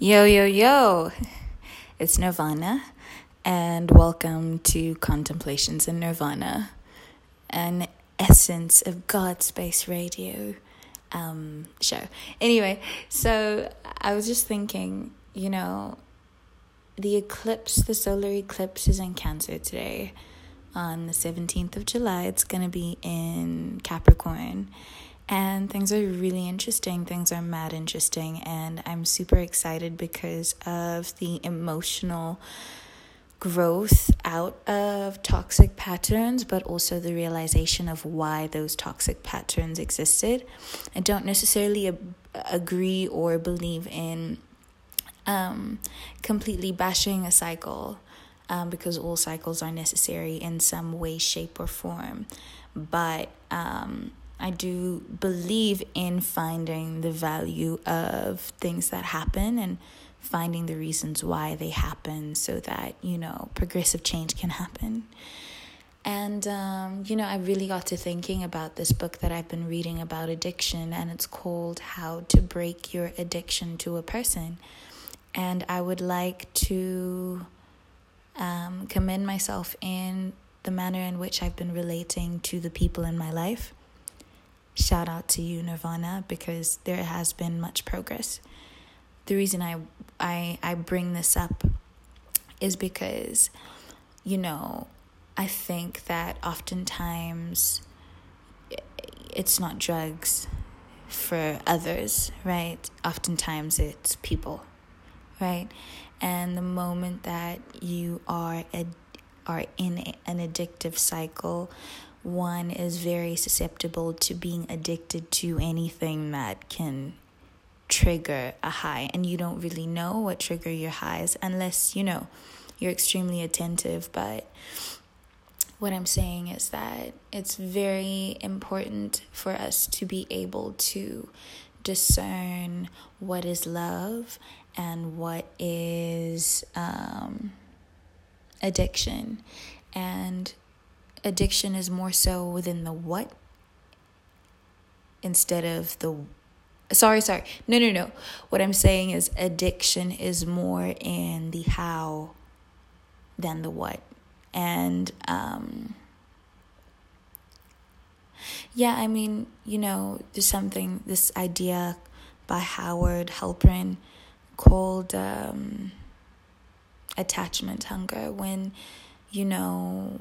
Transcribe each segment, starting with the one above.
Yo, yo, yo! It's Nirvana, and welcome to Contemplations in Nirvana, an essence of God Space Radio um, show. Anyway, so I was just thinking, you know, the eclipse, the solar eclipse is in Cancer today on the 17th of July. It's going to be in Capricorn and things are really interesting. Things are mad interesting, and I'm super excited because of the emotional growth out of toxic patterns, but also the realization of why those toxic patterns existed. I don't necessarily ab- agree or believe in um, completely bashing a cycle. Um, because all cycles are necessary in some way, shape, or form. But um, I do believe in finding the value of things that happen and finding the reasons why they happen so that, you know, progressive change can happen. And, um, you know, I really got to thinking about this book that I've been reading about addiction, and it's called How to Break Your Addiction to a Person. And I would like to um, commend myself in the manner in which I've been relating to the people in my life shout out to you, Nirvana, because there has been much progress. The reason I I I bring this up is because, you know, I think that oftentimes it's not drugs for others, right? Oftentimes it's people, right? And the moment that you are ad- are in an addictive cycle one is very susceptible to being addicted to anything that can trigger a high. And you don't really know what trigger your highs unless you know you're extremely attentive. But what i'm saying is that it's very important for us to be able to discern what is love and what is um, addiction. And addiction is more so within the what instead of the sorry sorry. No no no. What i'm saying is addiction is more in the how than the what. And um yeah i mean you know there's something this idea by howard halpern called um attachment hunger when you know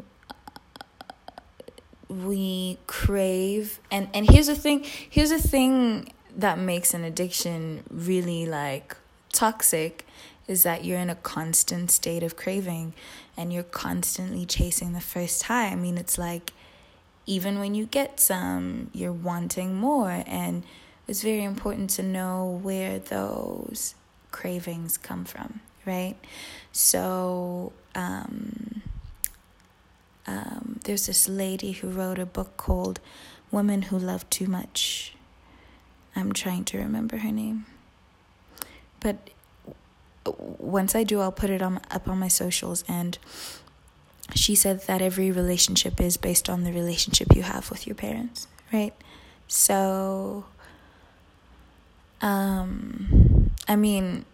we crave and and here's the thing here's the thing that makes an addiction really like toxic is that you're in a constant state of craving and you're constantly chasing the first high. I mean it's like even when you get some you're wanting more and it's very important to know where those cravings come from right? So um there's this lady who wrote a book called Women Who Love Too Much. I'm trying to remember her name. But once I do, I'll put it on up on my socials. And she said that every relationship is based on the relationship you have with your parents, right? So, um, I mean,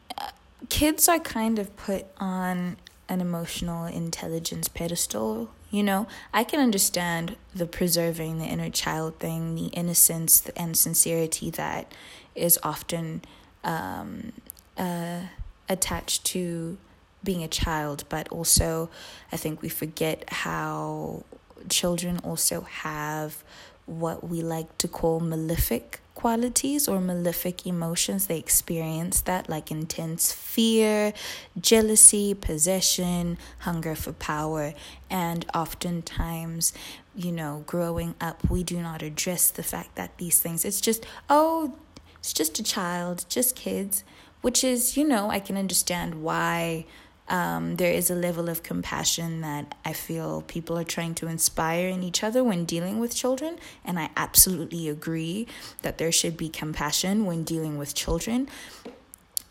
kids are kind of put on an emotional intelligence pedestal you know, I can understand the preserving the inner child thing, the innocence and sincerity that is often um, uh, attached to being a child, but also I think we forget how children also have what we like to call malefic qualities or malefic emotions. They experience that, like intense fear, jealousy, possession, hunger for power. And oftentimes, you know, growing up, we do not address the fact that these things, it's just, oh, it's just a child, just kids, which is, you know, I can understand why um, there is a level of compassion that I feel people are trying to inspire in each other when dealing with children. And I absolutely agree that there should be compassion when dealing with children.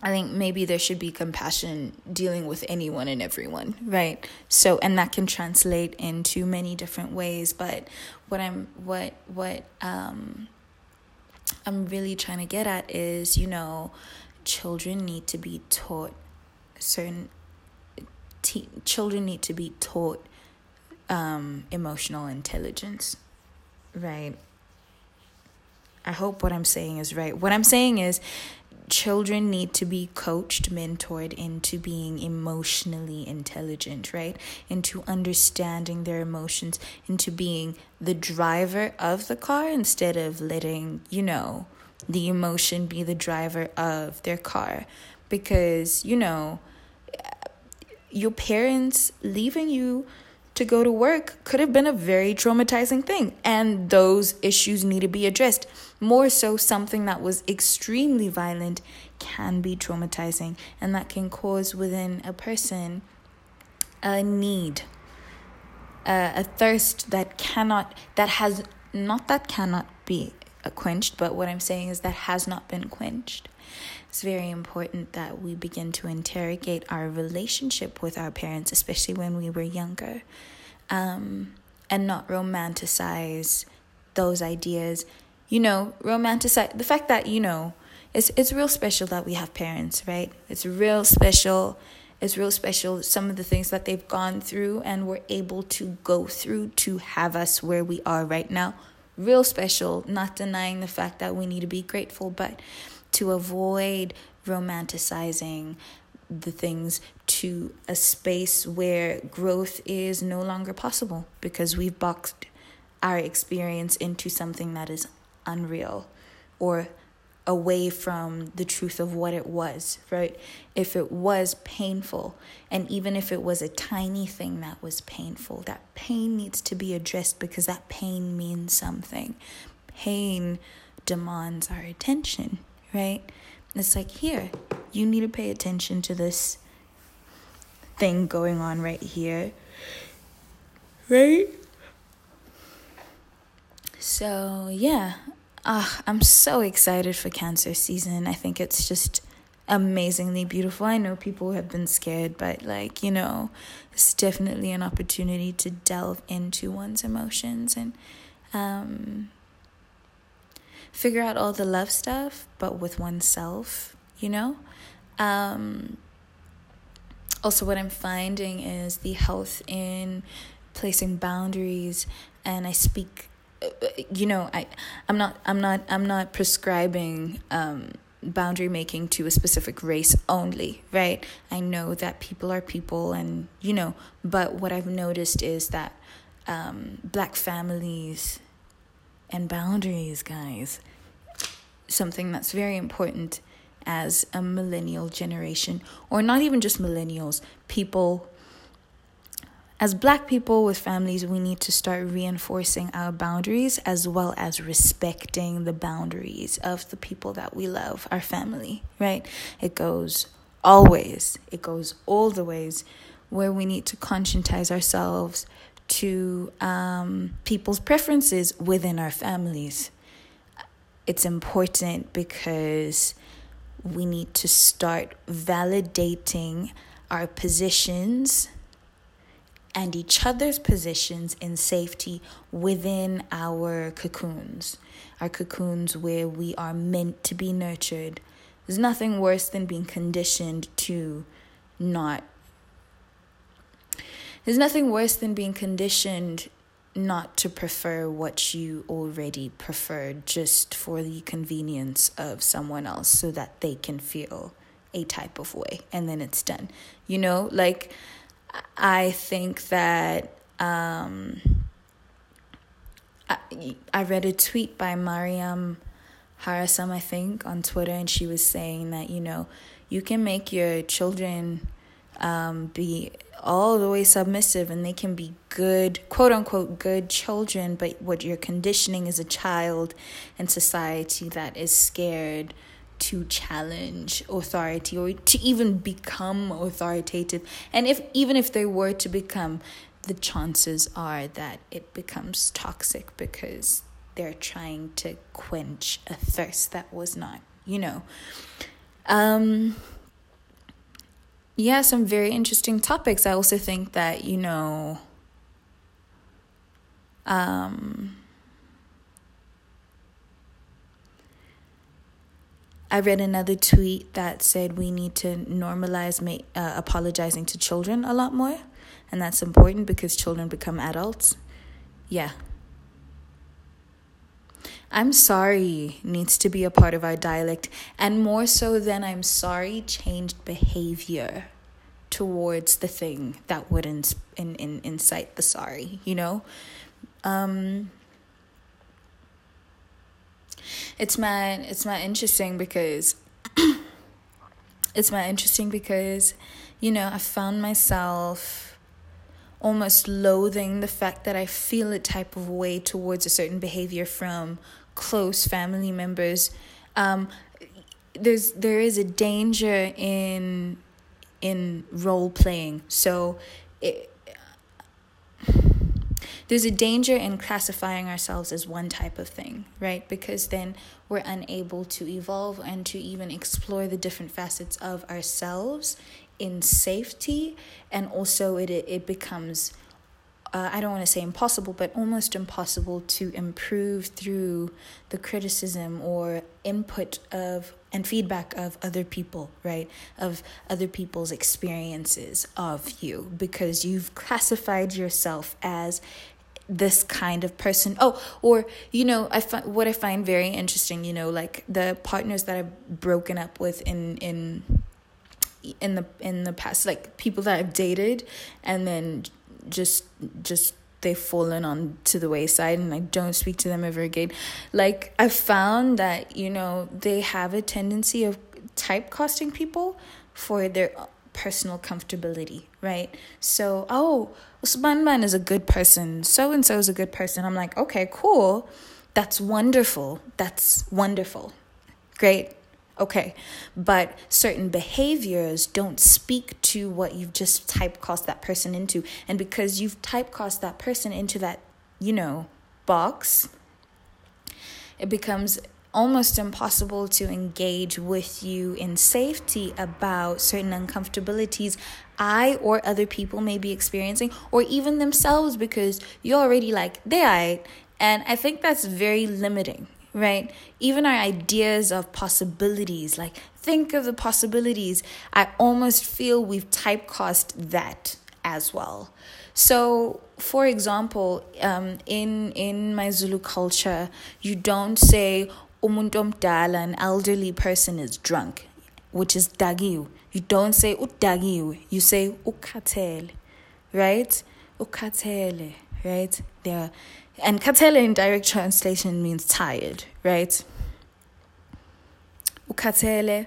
I think maybe there should be compassion dealing with anyone and everyone, right? So, and that can translate into many different ways. But what I'm, what, what, um, I'm really trying to get at is, you know, children need to be taught certain te- children need to be taught um, emotional intelligence, right? I hope what I'm saying is right. What I'm saying is children need to be coached, mentored into being emotionally intelligent, right? Into understanding their emotions, into being the driver of the car instead of letting, you know, the emotion be the driver of their car. Because, you know, your parents leaving you to go to work could have been a very traumatizing thing. And those issues need to be addressed. More so, something that was extremely violent can be traumatizing, and that can cause within a person a need, a, thirst that cannot, that has, not that cannot be quenched, but what I'm saying is that has not been quenched. It's very important that we begin to interrogate our relationship with our parents, especially when we were younger, um, and not romanticize those ideas. You know, romanticize the fact that, you know, it's, it's real special that we have parents, right? It's real special. It's real special some of the things that they've gone through and were able to go through to have us where we are right now. Real special, not denying the fact that we need to be grateful, but to avoid romanticizing the things to a space where growth is no longer possible because we've boxed our experience into something that is unreal or away from the truth of what it was, right? If it was painful, and even if it was a tiny thing that was painful, that pain needs to be addressed because that pain means something. Pain demands our attention right? It's like, here, you need to pay attention to this thing going on right here, right? So, yeah, uh, I'm so excited for cancer season. I think it's just amazingly beautiful. I know people have been scared, but like, you know, it's definitely an opportunity to delve into one's emotions and um figure out all the love stuff, but with oneself, you know? Um, also, what I'm finding is the health in placing boundaries, and I speak. You know, I, I'm not, I'm not, I'm not prescribing um, boundary making to a specific race only, right? I know that people are people, and you know, but what I've noticed is that um, black families and boundaries, guys. Something that's very important as a millennial generation, or not even just millennials, people. As black people with families, we need to start reinforcing our boundaries as well as respecting the boundaries of the people that we love, our family, right? It goes always, it goes all the ways where we need to conscientize ourselves to um, people's preferences within our families. It's important because we need to start validating our positions and each other's positions in safety within our cocoons, our cocoons where we are meant to be nurtured. There's nothing worse than being conditioned to not there's nothing worse than being conditioned not to prefer what you already prefer just for the convenience of someone else so that they can feel a type of way and then it's done. You know, like I think that um I, I read a tweet by Mariam Harasam, I think, on Twitter, and she was saying that, you know, you can make your children um, be all the way submissive and they can be good, quote unquote, good children, but what you're conditioning is a child in society that is scared to challenge authority or to even become authoritative. And if even if they were to become, the chances are that it becomes toxic because they're trying to quench a thirst that was not, you know. Um yeah, some very interesting topics. I also think that, you know, um, I read another tweet that said we need to normalize ma- uh, apologizing to children a lot more, and that's important because children become adults. Yeah. I'm sorry needs to be a part of our dialect, and more so than I'm sorry, changed behavior towards the thing that would in, in, in, incite the sorry, you know? Um, it's my it's my interesting because it's my interesting because you know I found myself almost loathing the fact that I feel a type of way towards a certain behavior from close family members. Um, there's there is a danger in in role playing. So it, there's a danger in classifying ourselves as one type of thing, right? Because then we're unable to evolve and to even explore the different facets of ourselves in safety. And also, it, it becomes uh, I don't want to say impossible, but almost impossible to improve through the criticism or input of and feedback of other people, right? Of other people's experiences of you because you've classified yourself as this kind of person. Oh, or you know, I find what I find very interesting, you know, like the partners that I've broken up with in in in the in the past, like people that I've dated and then just just they've fallen on to the wayside and I don't speak to them ever again. Like I've found that, you know, they have a tendency of typecasting people for their personal comfortability, right? So, oh, Usman Man is a good person, so and so is a good person. I'm like, okay, cool. That's wonderful. That's wonderful. Great. Okay. But certain behaviors don't speak to what you've just typecast that person into. And because you've typecast that person into that, you know, box, it becomes almost impossible to engage with you in safety about certain uncomfortabilities I or other people may be experiencing, or even themselves, because you're already like, they are. And I think that's very limiting, right? Even our ideas of possibilities, like, think of the possibilities. I almost feel we've typecast that as well. So, for example, um, in in my Zulu culture, you don't say, umuntu an elderly person is drunk which is dagiwe you don't say udagiwe you say ukhathele right ukhathele right there and khathele in direct translation means tired right ukhathele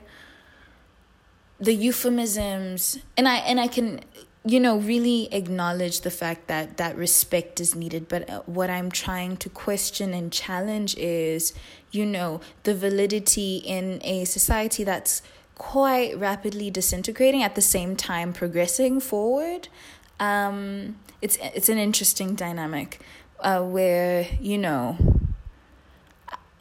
the euphemisms and i and i can you know, really acknowledge the fact that that respect is needed. But uh, what I'm trying to question and challenge is, you know, the validity in a society that's quite rapidly disintegrating at the same time progressing forward. Um, it's it's an interesting dynamic uh, where you know,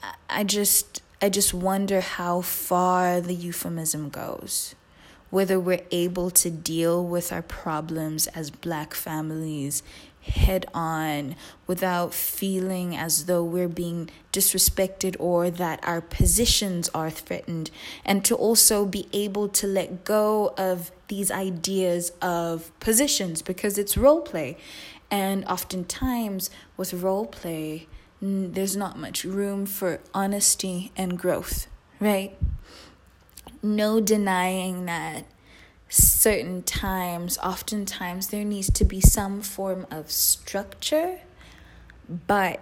I, I just I just wonder how far the euphemism goes whether we're able to deal with our problems as black families head on without feeling as though we're being disrespected or that our positions are threatened, and to also be able to let go of these ideas of positions because it's role play. And oftentimes, with role play, there's not much room for honesty and growth, right? no denying that certain times, oftentimes, there needs to be some form of structure, but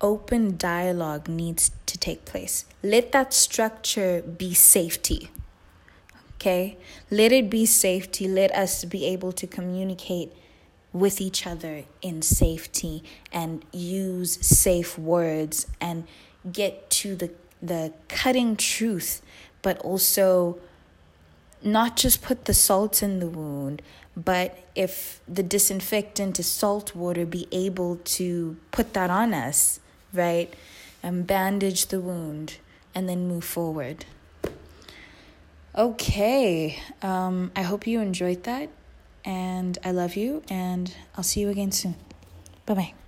open dialogue needs to take place. Let that structure be safety. Okay? Let it be safety. Let us be able to communicate with each other in safety and use safe words and get to the the cutting truth but also not just put the salt in the wound, but if the disinfectant is salt water, be able to put that on us, right? And bandage the wound and then move forward. Okay, um, I hope you enjoyed that, and I love you, and I'll see you again soon. Bye bye.